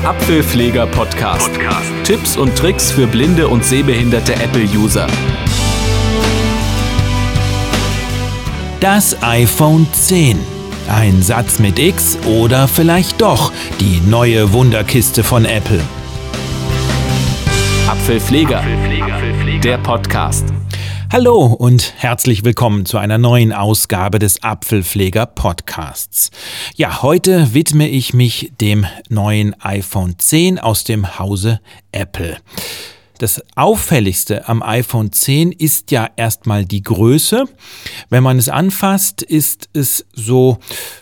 Der Apfelpfleger Podcast. Podcast. Tipps und Tricks für blinde und sehbehinderte Apple-User. Das iPhone 10. Ein Satz mit X oder vielleicht doch die neue Wunderkiste von Apple. Apfelpfleger. Apfelpfleger. Der Podcast. Hallo und herzlich willkommen zu einer neuen Ausgabe des Apfelpfleger Podcasts. Ja, heute widme ich mich dem neuen iPhone 10 aus dem Hause Apple. Das auffälligste am iPhone 10 ist ja erstmal die Größe. Wenn man es anfasst, ist es so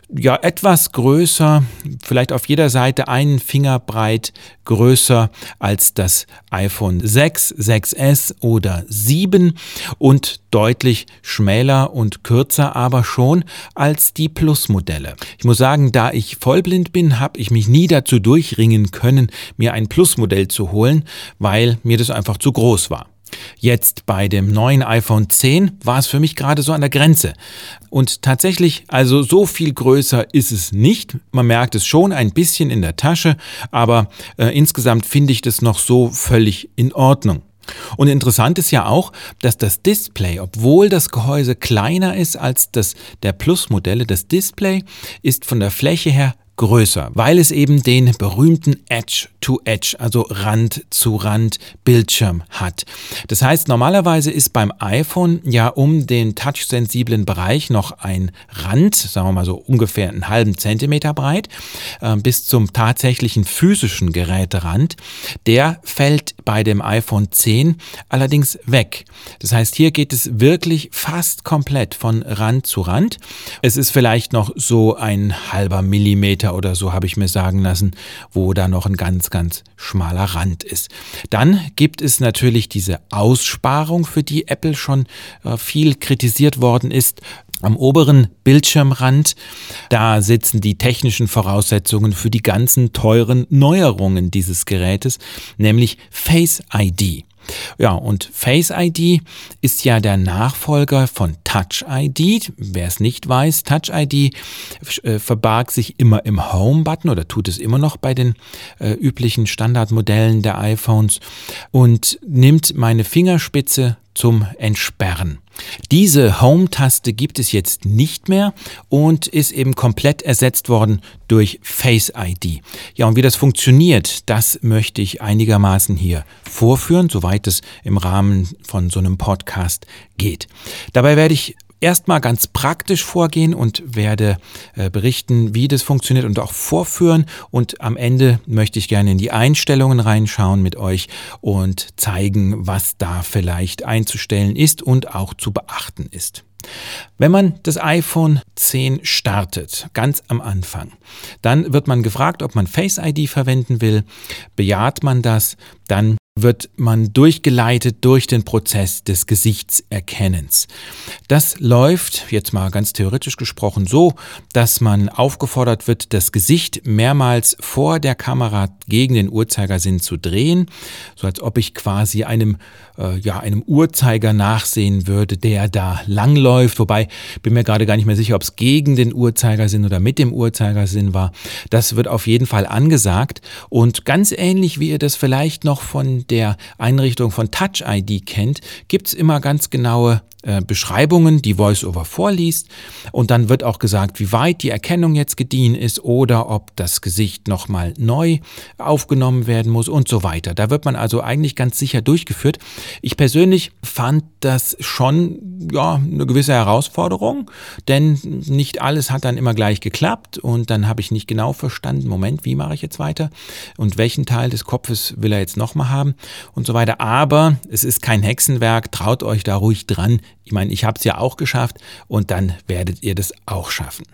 ja etwas größer, vielleicht auf jeder Seite einen Finger breit größer als das iPhone 6, 6S oder 7 und deutlich schmäler und kürzer aber schon als die Plus-Modelle. Ich muss sagen, da ich vollblind bin, habe ich mich nie dazu durchringen können, mir ein Plus-Modell zu holen, weil mir das einfach zu groß war. Jetzt bei dem neuen iPhone 10 war es für mich gerade so an der Grenze. Und tatsächlich, also so viel größer ist es nicht. Man merkt es schon ein bisschen in der Tasche, aber äh, insgesamt finde ich das noch so völlig in Ordnung. Und interessant ist ja auch, dass das Display, obwohl das Gehäuse kleiner ist als das der Plus-Modelle, das Display ist von der Fläche her größer, weil es eben den berühmten Edge-to-Edge, also Rand zu Rand Bildschirm hat. Das heißt, normalerweise ist beim iPhone ja um den touchsensiblen Bereich noch ein Rand, sagen wir mal so ungefähr einen halben Zentimeter breit, äh, bis zum tatsächlichen physischen Geräterand. Der fällt bei dem iPhone 10 allerdings weg. Das heißt, hier geht es wirklich fast komplett von Rand zu Rand. Es ist vielleicht noch so ein halber Millimeter Meter oder so habe ich mir sagen lassen, wo da noch ein ganz, ganz schmaler Rand ist. Dann gibt es natürlich diese Aussparung, für die Apple schon äh, viel kritisiert worden ist. Am oberen Bildschirmrand, da sitzen die technischen Voraussetzungen für die ganzen teuren Neuerungen dieses Gerätes, nämlich Face ID. Ja, und Face ID ist ja der Nachfolger von Touch ID. Wer es nicht weiß, Touch ID äh, verbarg sich immer im Home-Button oder tut es immer noch bei den äh, üblichen Standardmodellen der iPhones und nimmt meine Fingerspitze zum Entsperren. Diese Home-Taste gibt es jetzt nicht mehr und ist eben komplett ersetzt worden durch Face ID. Ja, und wie das funktioniert, das möchte ich einigermaßen hier vorführen, soweit es im Rahmen von so einem Podcast geht. Dabei werde ich erstmal ganz praktisch vorgehen und werde äh, berichten, wie das funktioniert und auch vorführen. Und am Ende möchte ich gerne in die Einstellungen reinschauen mit euch und zeigen, was da vielleicht einzustellen ist und auch zu beachten ist. Wenn man das iPhone 10 startet, ganz am Anfang, dann wird man gefragt, ob man Face ID verwenden will. Bejaht man das, dann wird man durchgeleitet durch den Prozess des Gesichtserkennens. Das läuft, jetzt mal ganz theoretisch gesprochen, so, dass man aufgefordert wird, das Gesicht mehrmals vor der Kamera gegen den Uhrzeigersinn zu drehen, so als ob ich quasi einem, äh, ja, einem Uhrzeiger nachsehen würde, der da langläuft, wobei bin mir gerade gar nicht mehr sicher, ob es gegen den Uhrzeigersinn oder mit dem Uhrzeigersinn war. Das wird auf jeden Fall angesagt und ganz ähnlich wie ihr das vielleicht noch von der Einrichtung von Touch ID kennt, gibt es immer ganz genaue äh, Beschreibungen, die VoiceOver vorliest und dann wird auch gesagt, wie weit die Erkennung jetzt gediehen ist oder ob das Gesicht nochmal neu aufgenommen werden muss und so weiter. Da wird man also eigentlich ganz sicher durchgeführt. Ich persönlich fand das schon ja, eine gewisse Herausforderung, denn nicht alles hat dann immer gleich geklappt und dann habe ich nicht genau verstanden, Moment, wie mache ich jetzt weiter und welchen Teil des Kopfes will er jetzt nochmal haben und so weiter. Aber es ist kein Hexenwerk, traut euch da ruhig dran. Ich meine, ich habe es ja auch geschafft und dann werdet ihr das auch schaffen.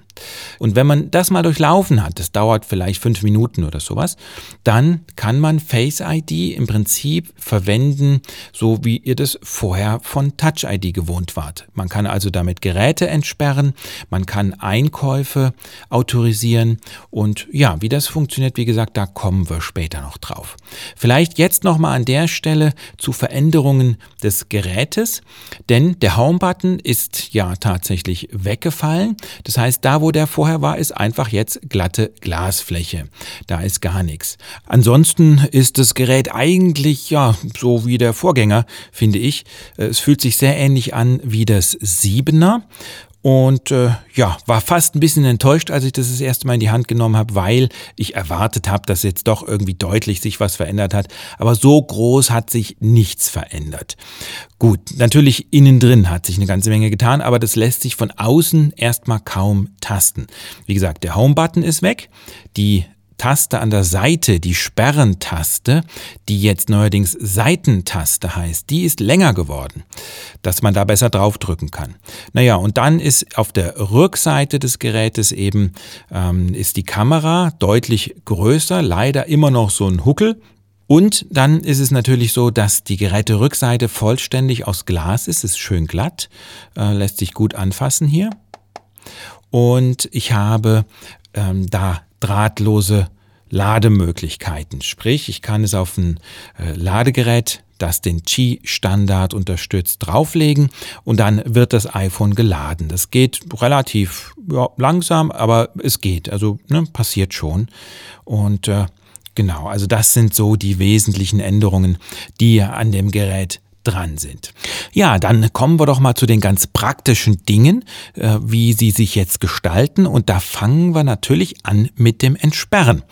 Und wenn man das mal durchlaufen hat, das dauert vielleicht fünf Minuten oder sowas, dann kann man Face ID im Prinzip verwenden, so wie ihr das vorher von Touch ID gewohnt wart. Man kann also damit Geräte entsperren, man kann Einkäufe autorisieren und ja, wie das funktioniert, wie gesagt, da kommen wir später noch drauf. Vielleicht jetzt nochmal an der Stelle zu Veränderungen des Gerätes, denn der Home-Button ist ja tatsächlich weggefallen. Das heißt, da wo der vorher war, ist einfach jetzt glatte Glasfläche. Da ist gar nichts. Ansonsten ist das Gerät eigentlich ja so wie der Vorgänger, finde ich. Es fühlt sich sehr ähnlich an wie das 7er und äh, ja, war fast ein bisschen enttäuscht, als ich das das erste Mal in die Hand genommen habe, weil ich erwartet habe, dass jetzt doch irgendwie deutlich sich was verändert hat. Aber so groß hat sich nichts verändert. Gut, natürlich innen drin hat sich eine ganze Menge getan, aber das lässt sich von außen erstmal kaum tasten. Wie gesagt, der Home-Button ist weg, die Taste an der Seite, die Sperrentaste, die jetzt neuerdings Seitentaste heißt, die ist länger geworden, dass man da besser draufdrücken kann. Naja, und dann ist auf der Rückseite des Gerätes eben ähm, ist die Kamera deutlich größer, leider immer noch so ein Huckel, und dann ist es natürlich so, dass die Geräterückseite vollständig aus Glas ist, ist schön glatt, äh, lässt sich gut anfassen hier. Und ich habe ähm, da drahtlose Lademöglichkeiten. Sprich, ich kann es auf ein äh, Ladegerät, das den Qi-Standard unterstützt, drauflegen und dann wird das iPhone geladen. Das geht relativ ja, langsam, aber es geht. Also ne, passiert schon. Und äh, genau, also das sind so die wesentlichen Änderungen, die an dem Gerät dran sind. Ja, dann kommen wir doch mal zu den ganz praktischen Dingen, äh, wie sie sich jetzt gestalten. Und da fangen wir natürlich an mit dem Entsperren.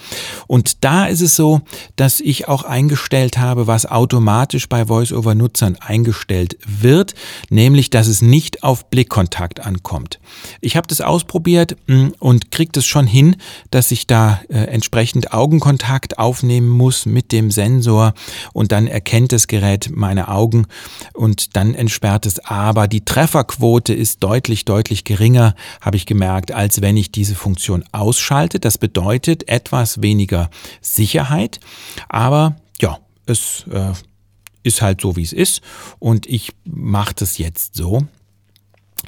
Und da ist es so, dass ich auch eingestellt habe, was automatisch bei VoiceOver-Nutzern eingestellt wird, nämlich, dass es nicht auf Blickkontakt ankommt. Ich habe das ausprobiert mm, und kriege das schon hin, dass ich da äh, entsprechend Augenkontakt aufnehmen muss mit dem Sensor und dann erkennt das Gerät meine Augen und dann entsperrt es. Aber die Trefferquote ist deutlich, deutlich geringer, habe ich gemerkt, als wenn ich diese Funktion ausschalte. Das bedeutet etwas weniger Sicherheit, aber ja, es äh, ist halt so, wie es ist und ich mache das jetzt so.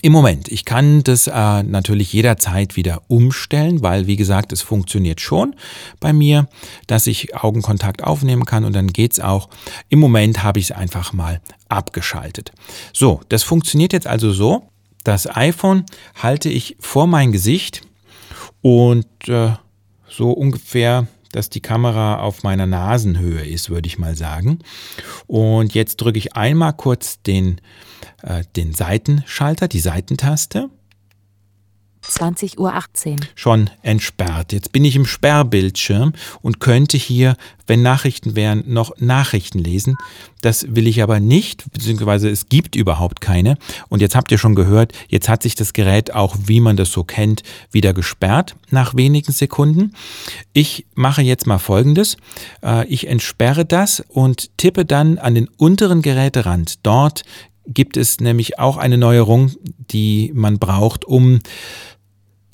Im Moment, ich kann das äh, natürlich jederzeit wieder umstellen, weil wie gesagt, es funktioniert schon bei mir, dass ich Augenkontakt aufnehmen kann und dann geht's auch. Im Moment habe ich es einfach mal abgeschaltet. So, das funktioniert jetzt also so. Das iPhone halte ich vor mein Gesicht und äh, so ungefähr dass die Kamera auf meiner Nasenhöhe ist, würde ich mal sagen. Und jetzt drücke ich einmal kurz den äh, den Seitenschalter, die Seitentaste. 20.18 Uhr. Schon entsperrt. Jetzt bin ich im Sperrbildschirm und könnte hier, wenn Nachrichten wären, noch Nachrichten lesen. Das will ich aber nicht, beziehungsweise es gibt überhaupt keine. Und jetzt habt ihr schon gehört, jetzt hat sich das Gerät auch, wie man das so kennt, wieder gesperrt nach wenigen Sekunden. Ich mache jetzt mal Folgendes. Äh, ich entsperre das und tippe dann an den unteren Geräterand. Dort gibt es nämlich auch eine Neuerung, die man braucht, um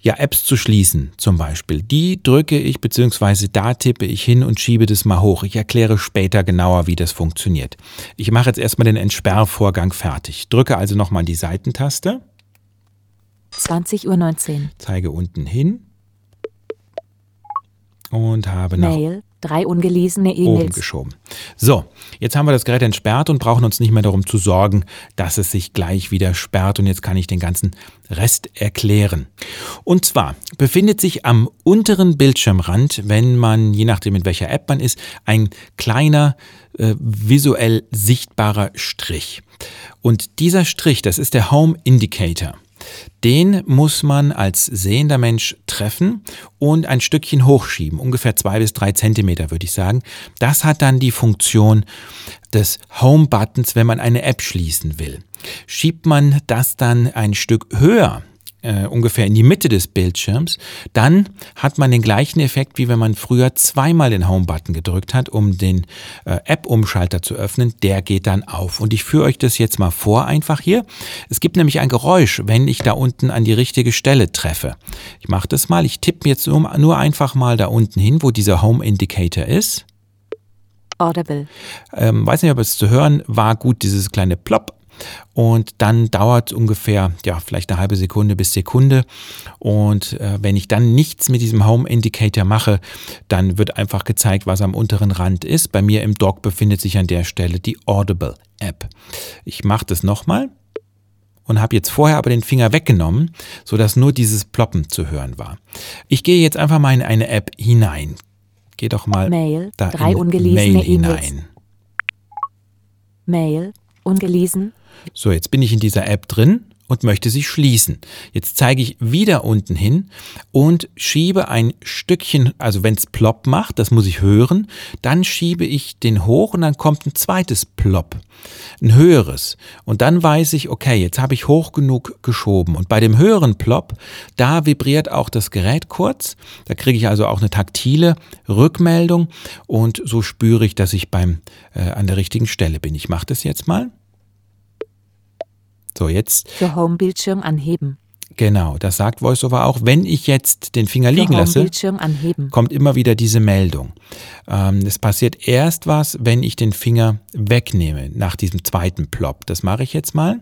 ja, Apps zu schließen zum Beispiel. Die drücke ich beziehungsweise da tippe ich hin und schiebe das mal hoch. Ich erkläre später genauer, wie das funktioniert. Ich mache jetzt erstmal den Entsperrvorgang fertig. Drücke also nochmal die Seitentaste. 20.19 Uhr. Zeige unten hin. Und habe nach Mail, drei ungelesene E-Mails. geschoben. So, jetzt haben wir das Gerät entsperrt und brauchen uns nicht mehr darum zu sorgen, dass es sich gleich wieder sperrt. Und jetzt kann ich den ganzen Rest erklären. Und zwar befindet sich am unteren Bildschirmrand, wenn man, je nachdem in welcher App man ist, ein kleiner äh, visuell sichtbarer Strich. Und dieser Strich, das ist der Home Indicator. Den muss man als sehender Mensch treffen und ein Stückchen hochschieben, ungefähr zwei bis drei Zentimeter würde ich sagen. Das hat dann die Funktion des Home-Buttons, wenn man eine App schließen will. Schiebt man das dann ein Stück höher, äh, ungefähr in die Mitte des Bildschirms, dann hat man den gleichen Effekt, wie wenn man früher zweimal den Home-Button gedrückt hat, um den äh, App-Umschalter zu öffnen. Der geht dann auf. Und ich führe euch das jetzt mal vor, einfach hier. Es gibt nämlich ein Geräusch, wenn ich da unten an die richtige Stelle treffe. Ich mache das mal. Ich tippe jetzt nur, nur einfach mal da unten hin, wo dieser Home-Indicator ist. Audible. Ähm, weiß nicht, ob es zu hören war. Gut, dieses kleine Plop und dann dauert ungefähr, ja, vielleicht eine halbe Sekunde bis Sekunde. Und äh, wenn ich dann nichts mit diesem Home Indicator mache, dann wird einfach gezeigt, was am unteren Rand ist. Bei mir im Dock befindet sich an der Stelle die Audible App. Ich mache das nochmal und habe jetzt vorher aber den Finger weggenommen, sodass nur dieses Ploppen zu hören war. Ich gehe jetzt einfach mal in eine App hinein. Geh doch mal Mail, da drei in ungelesene Mail hinein. Mail, ungelesen, So, jetzt bin ich in dieser App drin und möchte sie schließen. Jetzt zeige ich wieder unten hin und schiebe ein Stückchen, also wenn es plopp macht, das muss ich hören, dann schiebe ich den hoch und dann kommt ein zweites plopp, ein höheres. Und dann weiß ich, okay, jetzt habe ich hoch genug geschoben. Und bei dem höheren plopp, da vibriert auch das Gerät kurz. Da kriege ich also auch eine taktile Rückmeldung und so spüre ich, dass ich beim äh, an der richtigen Stelle bin. Ich mache das jetzt mal. So, jetzt für Homebildschirm anheben. Genau, das sagt VoiceOver auch. Wenn ich jetzt den Finger liegen lasse, kommt immer wieder diese Meldung. Ähm, es passiert erst was, wenn ich den Finger wegnehme, nach diesem zweiten Plop. Das mache ich jetzt mal.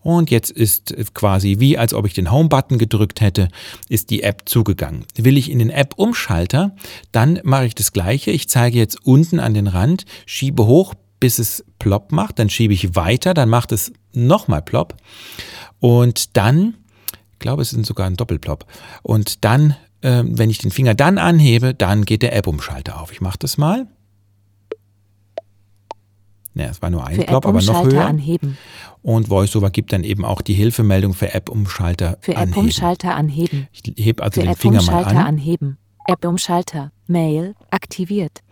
Und jetzt ist quasi wie, als ob ich den Home-Button gedrückt hätte, ist die App zugegangen. Will ich in den App-Umschalter, dann mache ich das gleiche. Ich zeige jetzt unten an den Rand, schiebe hoch, bis es plopp macht. Dann schiebe ich weiter, dann macht es nochmal plopp. Und dann, ich glaube, es ist sogar ein Doppelplopp. Und dann, äh, wenn ich den Finger dann anhebe, dann geht der App-Umschalter auf. Ich mache das mal. Ja, es war nur ein Für Plop, aber noch höher. anheben. Und VoiceOver gibt dann eben auch die Hilfemeldung für App-Umschalter Für anheben. App-Umschalter anheben. Ich hebe also Für den Finger mal an. anheben. App-Umschalter. Mail aktiviert.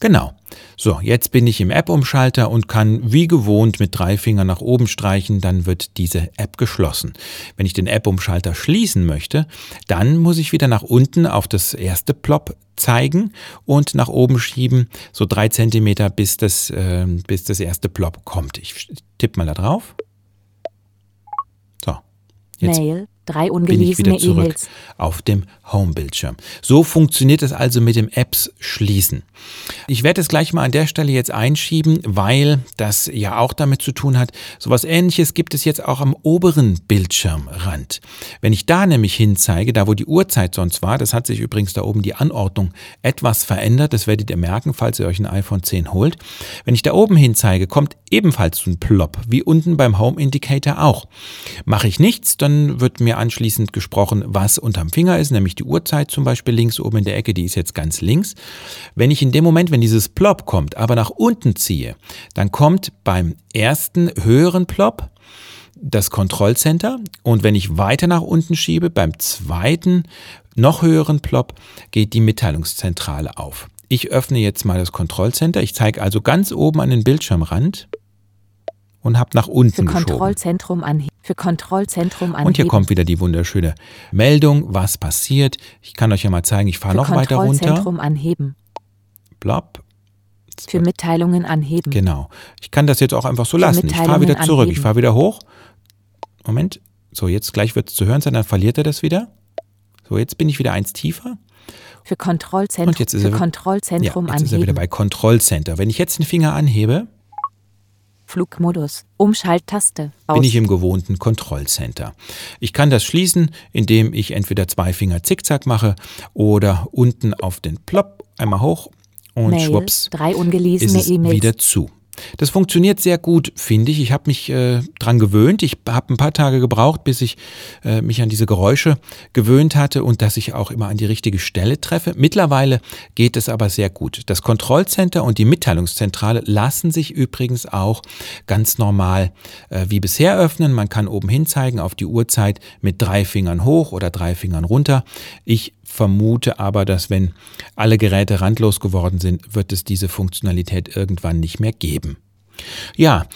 Genau. So, jetzt bin ich im App-Umschalter und kann wie gewohnt mit drei Fingern nach oben streichen, dann wird diese App geschlossen. Wenn ich den App-Umschalter schließen möchte, dann muss ich wieder nach unten auf das erste Plop zeigen und nach oben schieben, so drei Zentimeter, bis das, äh, bis das erste Plop kommt. Ich tippe mal da drauf. So. Jetzt Mail, drei bin ich wieder ungelesene zurück E-Mails. auf dem Home-Bildschirm. So funktioniert es also mit dem Apps schließen. Ich werde es gleich mal an der Stelle jetzt einschieben, weil das ja auch damit zu tun hat. Sowas ähnliches gibt es jetzt auch am oberen Bildschirmrand. Wenn ich da nämlich hinzeige, da wo die Uhrzeit sonst war, das hat sich übrigens da oben die Anordnung etwas verändert, das werdet ihr merken, falls ihr euch ein iPhone 10 holt. Wenn ich da oben hinzeige, kommt ebenfalls ein Plop, wie unten beim Home Indicator auch. Mache ich nichts, dann wird mir anschließend gesprochen, was unterm Finger ist, nämlich die Uhrzeit zum Beispiel links oben in der Ecke, die ist jetzt ganz links. Wenn ich in dem Moment, wenn dieses Plop kommt, aber nach unten ziehe, dann kommt beim ersten höheren Plop das Kontrollcenter und wenn ich weiter nach unten schiebe, beim zweiten noch höheren Plop geht die Mitteilungszentrale auf. Ich öffne jetzt mal das Kontrollcenter. Ich zeige also ganz oben an den Bildschirmrand und habe nach Für unten geschoben. Kontrollzentrum anheben. Für Kontrollzentrum anheben. Und hier kommt wieder die wunderschöne Meldung, was passiert. Ich kann euch ja mal zeigen, ich fahre Für noch weiter runter. Kontrollzentrum anheben. Blob. Für Mitteilungen anheben. Genau. Ich kann das jetzt auch einfach so Für lassen. Ich fahre wieder zurück. Ich anheben. fahre wieder hoch. Moment. So, jetzt gleich wird es zu hören sein, dann verliert er das wieder. So, jetzt bin ich wieder eins tiefer. Für Kontrollzentrum. Und jetzt ist für er- Ja, Kontrollzentrum jetzt ist er wieder anheben. bei Kontrollcenter. Wenn ich jetzt den Finger anhebe, Flugmodus. Umschalttaste. Aus. bin ich im gewohnten Kontrollcenter. Ich kann das schließen, indem ich entweder zwei Finger zickzack mache oder unten auf den Plop einmal hoch und Mail, schwupps drei ist ungelesene es E-Mails. wieder zu. Das funktioniert sehr gut, finde ich. Ich habe mich äh, dran gewöhnt. Ich habe ein paar Tage gebraucht, bis ich äh, mich an diese Geräusche gewöhnt hatte und dass ich auch immer an die richtige Stelle treffe. Mittlerweile geht es aber sehr gut. Das Kontrollcenter und die Mitteilungszentrale lassen sich übrigens auch ganz normal äh, wie bisher öffnen. Man kann oben hin zeigen auf die Uhrzeit mit drei Fingern hoch oder drei Fingern runter. Ich vermute aber, dass wenn alle Geräte randlos geworden sind, wird es diese Funktionalität irgendwann nicht mehr geben. Ja,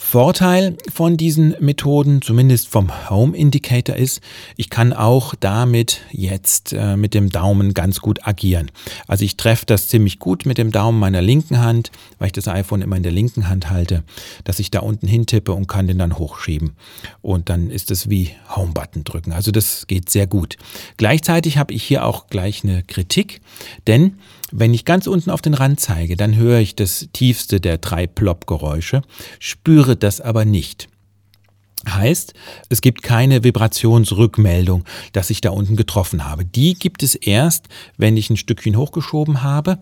Vorteil von diesen Methoden, zumindest vom Home Indicator, ist, ich kann auch damit jetzt äh, mit dem Daumen ganz gut agieren. Also ich treffe das ziemlich gut mit dem Daumen meiner linken Hand, weil ich das iPhone immer in der linken Hand halte, dass ich da unten hintippe und kann den dann hochschieben. Und dann ist es wie Home-Button drücken. Also das geht sehr gut. Gleichzeitig habe ich hier auch gleich eine Kritik, denn wenn ich ganz unten auf den Rand zeige, dann höre ich das tiefste der drei Plop-Geräusche, spüre das aber nicht. Heißt, es gibt keine Vibrationsrückmeldung, dass ich da unten getroffen habe. Die gibt es erst, wenn ich ein Stückchen hochgeschoben habe.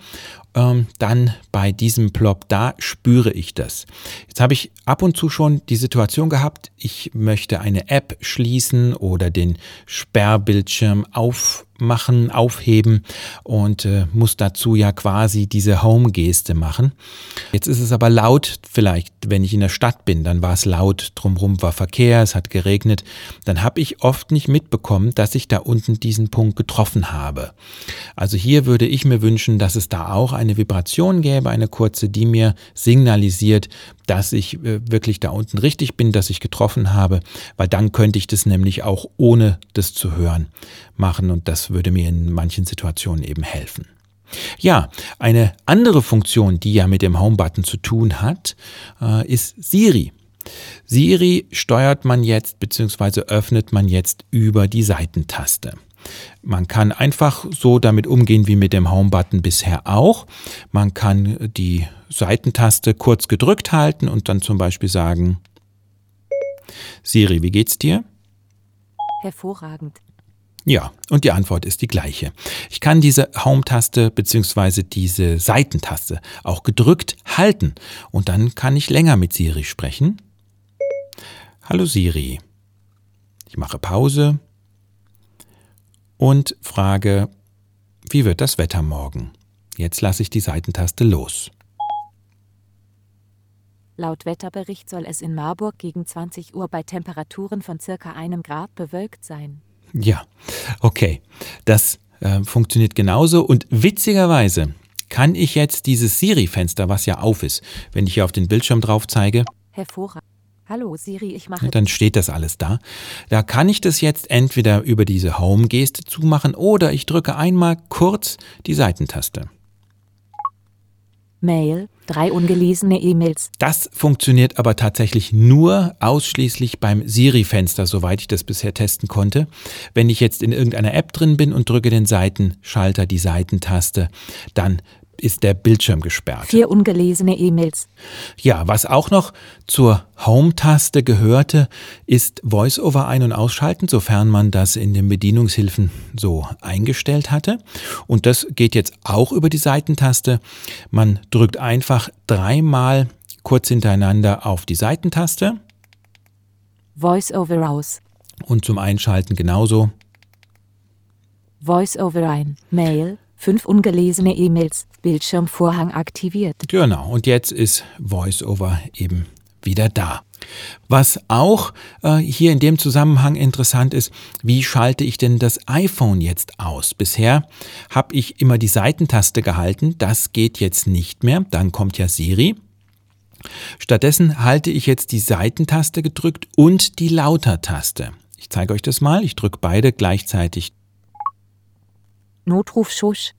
Ähm, dann bei diesem Plop, da spüre ich das. Jetzt habe ich ab und zu schon die Situation gehabt, ich möchte eine App schließen oder den Sperrbildschirm auf machen, aufheben und äh, muss dazu ja quasi diese Home-Geste machen. Jetzt ist es aber laut, vielleicht, wenn ich in der Stadt bin, dann war es laut, drumherum war Verkehr, es hat geregnet, dann habe ich oft nicht mitbekommen, dass ich da unten diesen Punkt getroffen habe. Also hier würde ich mir wünschen, dass es da auch eine Vibration gäbe, eine kurze, die mir signalisiert, dass ich äh, wirklich da unten richtig bin, dass ich getroffen habe, weil dann könnte ich das nämlich auch ohne das zu hören machen und das würde mir in manchen Situationen eben helfen. Ja, eine andere Funktion, die ja mit dem Home-Button zu tun hat, äh, ist Siri. Siri steuert man jetzt bzw. öffnet man jetzt über die Seitentaste. Man kann einfach so damit umgehen wie mit dem Home-Button bisher auch. Man kann die Seitentaste kurz gedrückt halten und dann zum Beispiel sagen, Siri, wie geht's dir? Hervorragend. Ja, und die Antwort ist die gleiche. Ich kann diese Home-Taste bzw. diese Seitentaste auch gedrückt halten und dann kann ich länger mit Siri sprechen. Hallo Siri. Ich mache Pause und frage, wie wird das Wetter morgen? Jetzt lasse ich die Seitentaste los. Laut Wetterbericht soll es in Marburg gegen 20 Uhr bei Temperaturen von circa einem Grad bewölkt sein. Ja, okay. Das äh, funktioniert genauso und witzigerweise kann ich jetzt dieses Siri-Fenster, was ja auf ist, wenn ich hier auf den Bildschirm drauf zeige, Hervorragend. Hallo Siri, ich mache. dann steht das alles da. Da kann ich das jetzt entweder über diese Home-Geste zumachen oder ich drücke einmal kurz die Seitentaste. Mail, drei ungelesene E-Mails. Das funktioniert aber tatsächlich nur ausschließlich beim Siri-Fenster, soweit ich das bisher testen konnte. Wenn ich jetzt in irgendeiner App drin bin und drücke den Seitenschalter, die Seitentaste, dann ist der Bildschirm gesperrt. Vier ungelesene E-Mails. Ja, was auch noch zur Home-Taste gehörte, ist Voice-over ein- und ausschalten, sofern man das in den Bedienungshilfen so eingestellt hatte. Und das geht jetzt auch über die Seitentaste. Man drückt einfach dreimal kurz hintereinander auf die Seitentaste Voice over aus. und zum Einschalten genauso. Voice over ein. Mail, fünf ungelesene E-Mails. Bildschirmvorhang aktiviert. Genau, und jetzt ist VoiceOver eben wieder da. Was auch äh, hier in dem Zusammenhang interessant ist, wie schalte ich denn das iPhone jetzt aus? Bisher habe ich immer die Seitentaste gehalten, das geht jetzt nicht mehr, dann kommt ja Siri. Stattdessen halte ich jetzt die Seitentaste gedrückt und die Lauter-Taste. Ich zeige euch das mal, ich drücke beide gleichzeitig Notruf Schusch.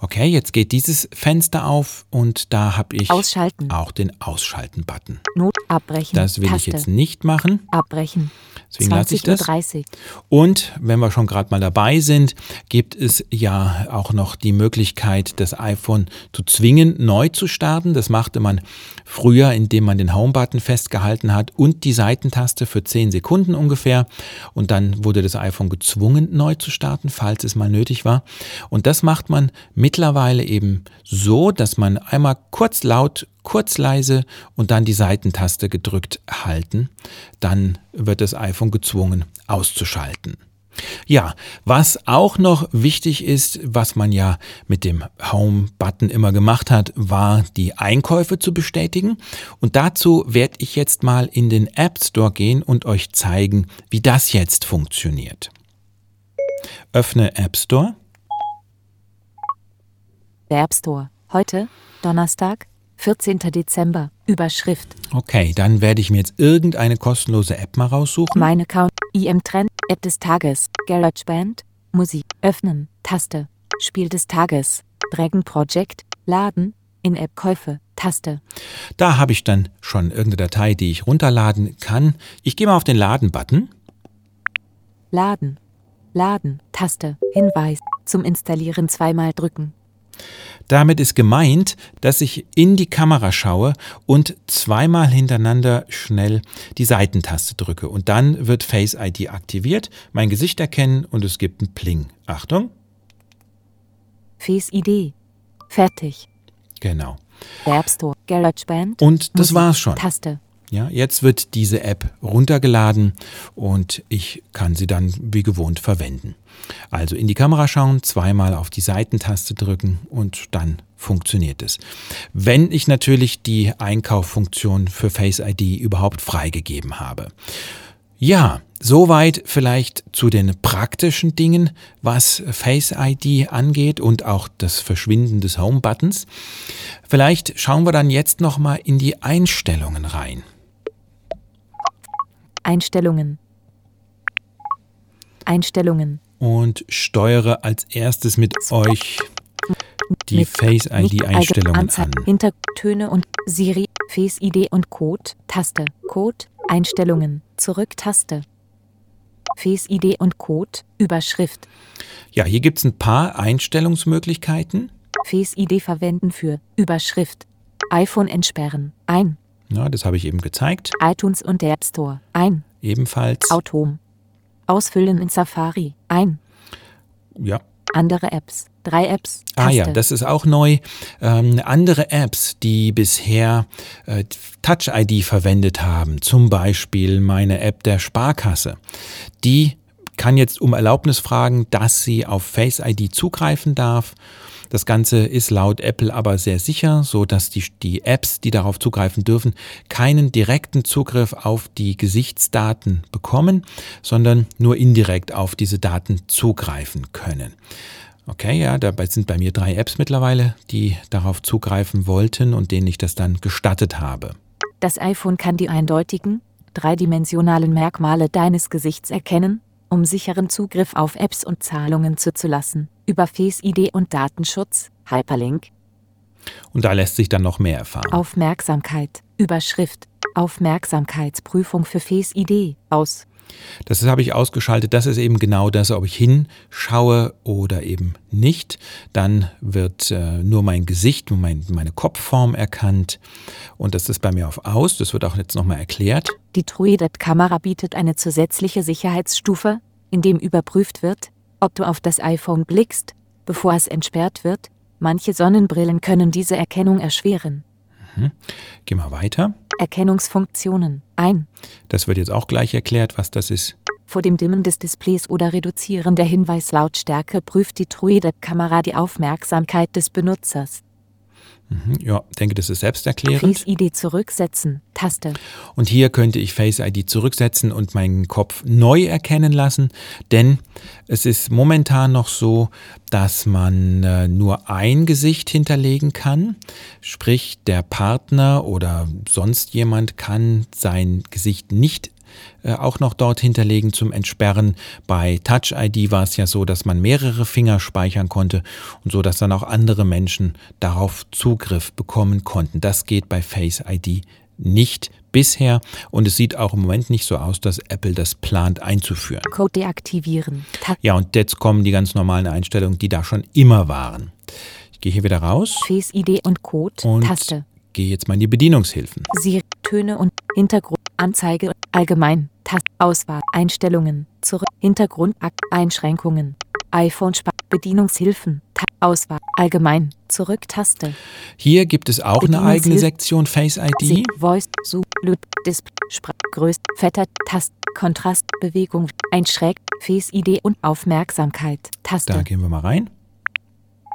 Okay, jetzt geht dieses Fenster auf und da habe ich Ausschalten. auch den Ausschalten-Button. Not abbrechen. Das will ich Taste. jetzt nicht machen. Abbrechen. Deswegen lasse ich das. 20.30 Uhr. Und wenn wir schon gerade mal dabei sind, gibt es ja auch noch die Möglichkeit, das iPhone zu zwingen, neu zu starten. Das machte man früher, indem man den Home-Button festgehalten hat und die Seitentaste für 10 Sekunden ungefähr. Und dann wurde das iPhone gezwungen, neu zu starten, falls es mal nötig war. Und das macht man mittlerweile eben so, dass man einmal kurz laut kurz leise und dann die Seitentaste gedrückt halten. Dann wird das iPhone gezwungen auszuschalten. Ja, was auch noch wichtig ist, was man ja mit dem Home-Button immer gemacht hat, war die Einkäufe zu bestätigen. Und dazu werde ich jetzt mal in den App Store gehen und euch zeigen, wie das jetzt funktioniert. Öffne App Store. Der App Store. Heute, Donnerstag, 14. Dezember. Überschrift. Okay, dann werde ich mir jetzt irgendeine kostenlose App mal raussuchen. Mein Account. IM Trend. App des Tages. GarageBand. Musik. Öffnen. Taste. Spiel des Tages. Dragon Project. Laden. In-App Käufe. Taste. Da habe ich dann schon irgendeine Datei, die ich runterladen kann. Ich gehe mal auf den Laden-Button. Laden. Laden. Taste. Hinweis. Zum Installieren zweimal drücken. Damit ist gemeint, dass ich in die Kamera schaue und zweimal hintereinander schnell die Seitentaste drücke. Und dann wird Face ID aktiviert, mein Gesicht erkennen und es gibt einen Pling. Achtung. Face ID. Fertig. Genau. Der App Store. GarageBand. Und das Musik, war's schon. Taste. Ja, jetzt wird diese App runtergeladen und ich kann sie dann wie gewohnt verwenden. Also in die Kamera schauen, zweimal auf die Seitentaste drücken und dann funktioniert es. Wenn ich natürlich die Einkauffunktion für Face ID überhaupt freigegeben habe. Ja, soweit vielleicht zu den praktischen Dingen, was Face ID angeht und auch das Verschwinden des Home-Buttons. Vielleicht schauen wir dann jetzt noch mal in die Einstellungen rein. Einstellungen. Einstellungen. und steuere als erstes mit euch die Face ID Einstellungen an. Hintertöne und Siri, Face ID und Code, Taste, Code, Einstellungen, Zurück Taste. Face ID und Code, Überschrift, Ja, hier gibt es ein paar Einstellungsmöglichkeiten. Face ID verwenden für Überschrift, iPhone entsperren, ein, Ja, das habe ich eben gezeigt. iTunes und der App Store, ein, Ebenfalls. Autom. Ausfüllen in Safari, ein, Ja. andere Apps, drei Apps, Taste. Ah ja, das ist auch neu. Ähm, andere Apps, die bisher äh, Touch ID verwendet haben, zum Beispiel meine App der Sparkasse, die kann jetzt um Erlaubnis fragen, dass sie auf Face ID zugreifen darf. Das Ganze ist laut Apple aber sehr sicher, so dass die, die Apps, die darauf zugreifen dürfen, keinen direkten Zugriff auf die Gesichtsdaten bekommen, sondern nur indirekt auf diese Daten zugreifen können. Okay, ja, dabei sind bei mir drei Apps mittlerweile, die darauf zugreifen wollten und denen ich das dann gestattet habe. Das iPhone kann die eindeutigen, dreidimensionalen Merkmale deines Gesichts erkennen, um sicheren Zugriff auf Apps und Zahlungen zuzulassen. Über Face ID und Datenschutz, Hyperlink, Und da lässt sich dann noch mehr erfahren. Aufmerksamkeit, Überschrift, Aufmerksamkeitsprüfung für Face ID, aus. Das habe ich ausgeschaltet. Das ist eben genau das, ob ich hinschaue oder eben nicht. Dann wird äh, nur mein Gesicht, nur mein, meine Kopfform erkannt. Und das ist bei mir auf aus. Das wird auch jetzt nochmal erklärt. Die TrueDepth-Kamera bietet eine zusätzliche Sicherheitsstufe, in dem überprüft wird, ob du auf das iPhone blickst, bevor es entsperrt wird. Manche Sonnenbrillen können diese Erkennung erschweren. Gehen wir weiter. Erkennungsfunktionen. Ein. Das wird jetzt auch gleich erklärt, was das ist. Vor dem Dimmen des Displays oder Reduzieren der Hinweislautstärke prüft die TrueDepth-Kamera die Aufmerksamkeit des Benutzers. Mhm, Ja, denke, das ist selbsterklärend. Face ID zurücksetzen. Taste. Und hier könnte ich Face ID zurücksetzen und meinen Kopf neu erkennen lassen, denn es ist momentan noch so, dass man äh, nur ein Gesicht hinterlegen kann. Sprich, der Partner oder sonst jemand kann sein Gesicht nicht auch noch dort hinterlegen zum Entsperren. Bei Touch ID war es ja so, dass man mehrere Finger speichern konnte und so, dass dann auch andere Menschen darauf Zugriff bekommen konnten. Das geht bei Face ID nicht bisher und es sieht auch im Moment nicht so aus, dass Apple das plant einzuführen. Code deaktivieren. Ja, und jetzt kommen die ganz normalen Einstellungen, die da schon immer waren. Ich gehe hier wieder raus Face ID und Code. und Taste. Gehe jetzt mal in die Bedienungshilfen. Siri, Töne und Hintergrund, Anzeige, allgemein, Taste, Auswahl, Einstellungen, zurück, Hintergrund, Einschränkungen, iPhone, Spa Bedienungshilfen, Ta Auswahl, allgemein, zurück, Taste, Hier gibt es auch eine eigene. Sektion Face ID. Sie, Voice, Zoom, Lut, Display, Sprach, Größe, Fetter, Taste, Kontrast, Bewegung, Einschräg, Face ID und Aufmerksamkeit, Da Taste, gehen wir mal rein.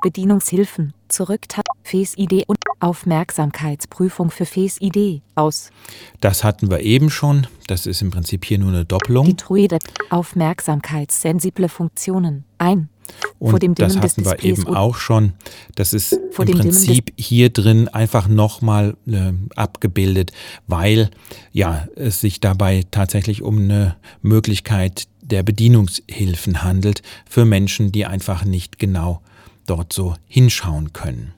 Bedienungshilfen, zurück, Ta Face ID und Aufmerksamkeitsprüfung für Face ID, aus. Das hatten wir eben schon. Das ist im Prinzip hier nur eine Doppelung. Die Druide Aufmerksamkeitssensible Funktionen ein. Und vor dem das hatten wir eben auch schon. Das ist im Prinzip hier drin einfach nochmal äh, abgebildet, weil ja es sich dabei tatsächlich um eine Möglichkeit der Bedienungshilfen handelt für Menschen, die einfach nicht genau dort so hinschauen können.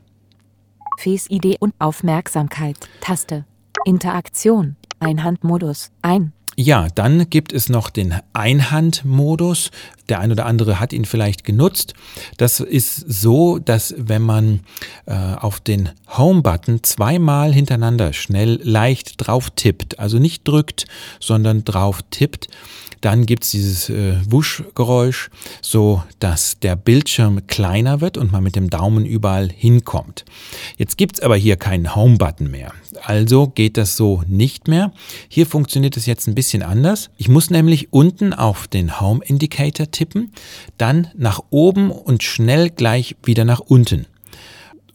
Face ID und Aufmerksamkeit Taste. Interaktion Einhandmodus ein. Ja, dann gibt es noch den Einhandmodus der ein oder andere hat ihn vielleicht genutzt. Das ist so, dass wenn man äh, auf den Home-Button zweimal hintereinander schnell leicht drauf tippt, also nicht drückt, sondern drauf tippt, dann gibt es dieses äh, Wuschgeräusch, so dass der Bildschirm kleiner wird und man mit dem Daumen überall hinkommt. Jetzt gibt es aber hier keinen Home-Button mehr. Also geht das so nicht mehr. Hier funktioniert es jetzt ein bisschen anders. Ich muss nämlich unten auf den Home Indicator tippen, dann nach oben und schnell gleich wieder nach unten.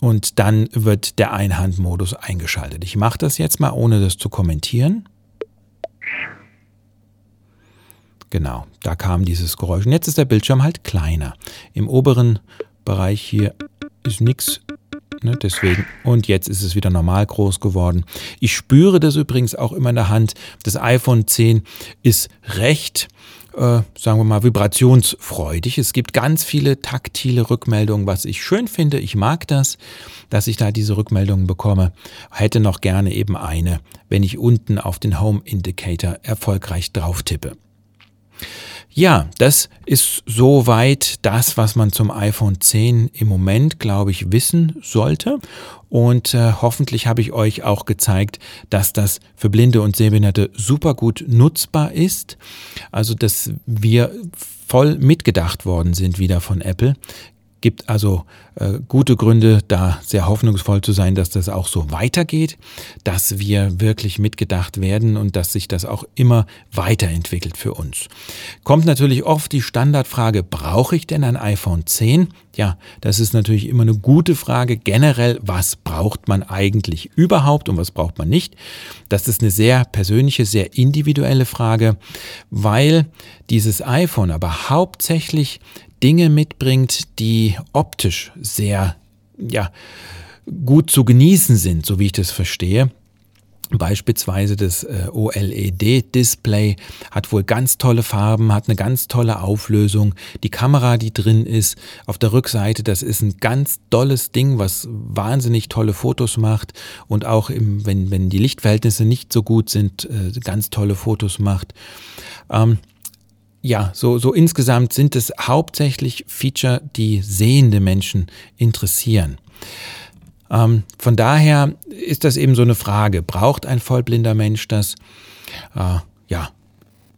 Und dann wird der Einhandmodus eingeschaltet. Ich mache das jetzt mal, ohne das zu kommentieren. Genau, da kam dieses Geräusch. Und jetzt ist der Bildschirm halt kleiner. Im oberen Bereich hier ist nichts. Ne, deswegen. Und jetzt ist es wieder normal groß geworden. Ich spüre das übrigens auch immer in der Hand. Das iPhone 10 ist recht, äh, sagen wir mal, vibrationsfreudig. Es gibt ganz viele taktile Rückmeldungen, was ich schön finde. Ich mag das, dass ich da diese Rückmeldungen bekomme. Hätte noch gerne eben eine, wenn ich unten auf den Home Indicator erfolgreich drauf tippe. Ja, das ist soweit das, was man zum iPhone 10 im Moment, glaube ich, wissen sollte. Und äh, hoffentlich habe ich euch auch gezeigt, dass das für Blinde und Sehbehinderte super gut nutzbar ist. Also, dass wir voll mitgedacht worden sind wieder von Apple gibt also äh, gute Gründe, da sehr hoffnungsvoll zu sein, dass das auch so weitergeht, dass wir wirklich mitgedacht werden und dass sich das auch immer weiterentwickelt für uns. Kommt natürlich oft die Standardfrage, brauche ich denn ein iPhone 10? Ja, das ist natürlich immer eine gute Frage. Generell, was braucht man eigentlich überhaupt und was braucht man nicht? Das ist eine sehr persönliche, sehr individuelle Frage, weil dieses iPhone aber hauptsächlich Dinge mitbringt, die optisch sehr, ja, gut zu genießen sind, so wie ich das verstehe. Beispielsweise das äh, OLED-Display hat wohl ganz tolle Farben, hat eine ganz tolle Auflösung. Die Kamera, die drin ist, auf der Rückseite, das ist ein ganz tolles Ding, was wahnsinnig tolle Fotos macht und auch im, wenn, wenn die Lichtverhältnisse nicht so gut sind, äh, ganz tolle Fotos macht. Ähm, ja, so, so insgesamt sind es hauptsächlich Feature, die sehende Menschen interessieren. Ähm, von daher ist das eben so eine Frage. Braucht ein vollblinder Mensch das? Äh, ja,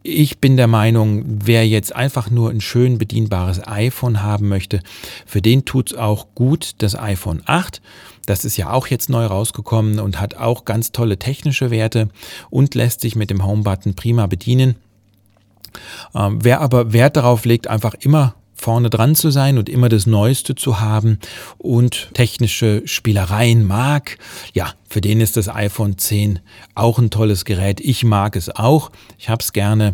ich bin der Meinung, wer jetzt einfach nur ein schön bedienbares iPhone haben möchte, für den tut es auch gut das iPhone 8. Das ist ja auch jetzt neu rausgekommen und hat auch ganz tolle technische Werte und lässt sich mit dem Home-Button prima bedienen. Ähm, wer aber Wert darauf legt, einfach immer vorne dran zu sein und immer das Neueste zu haben und technische Spielereien mag, ja, für den ist das iPhone 10 auch ein tolles Gerät. Ich mag es auch, ich habe es gerne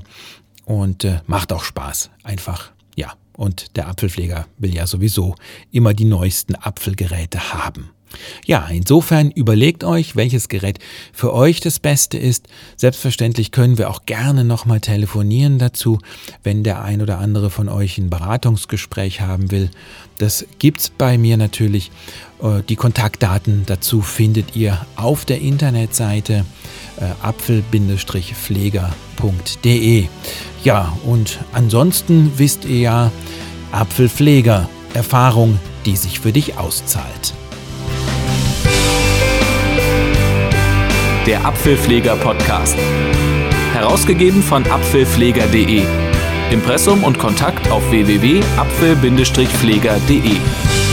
und äh, macht auch Spaß. Einfach, ja. Und der Apfelpfleger will ja sowieso immer die neuesten Apfelgeräte haben. Ja, insofern überlegt euch, welches Gerät für euch das Beste ist. Selbstverständlich können wir auch gerne nochmal telefonieren dazu, wenn der ein oder andere von euch ein Beratungsgespräch haben will. Das gibt's bei mir natürlich. Äh, die Kontaktdaten dazu findet ihr auf der Internetseite äh, apfel-pfleger.de. Ja, und ansonsten wisst ihr ja, Apfelpfleger, Erfahrung, die sich für dich auszahlt. Der Apfelpfleger Podcast. Herausgegeben von apfelpfleger.de. Impressum und Kontakt auf www.apfel-pfleger.de.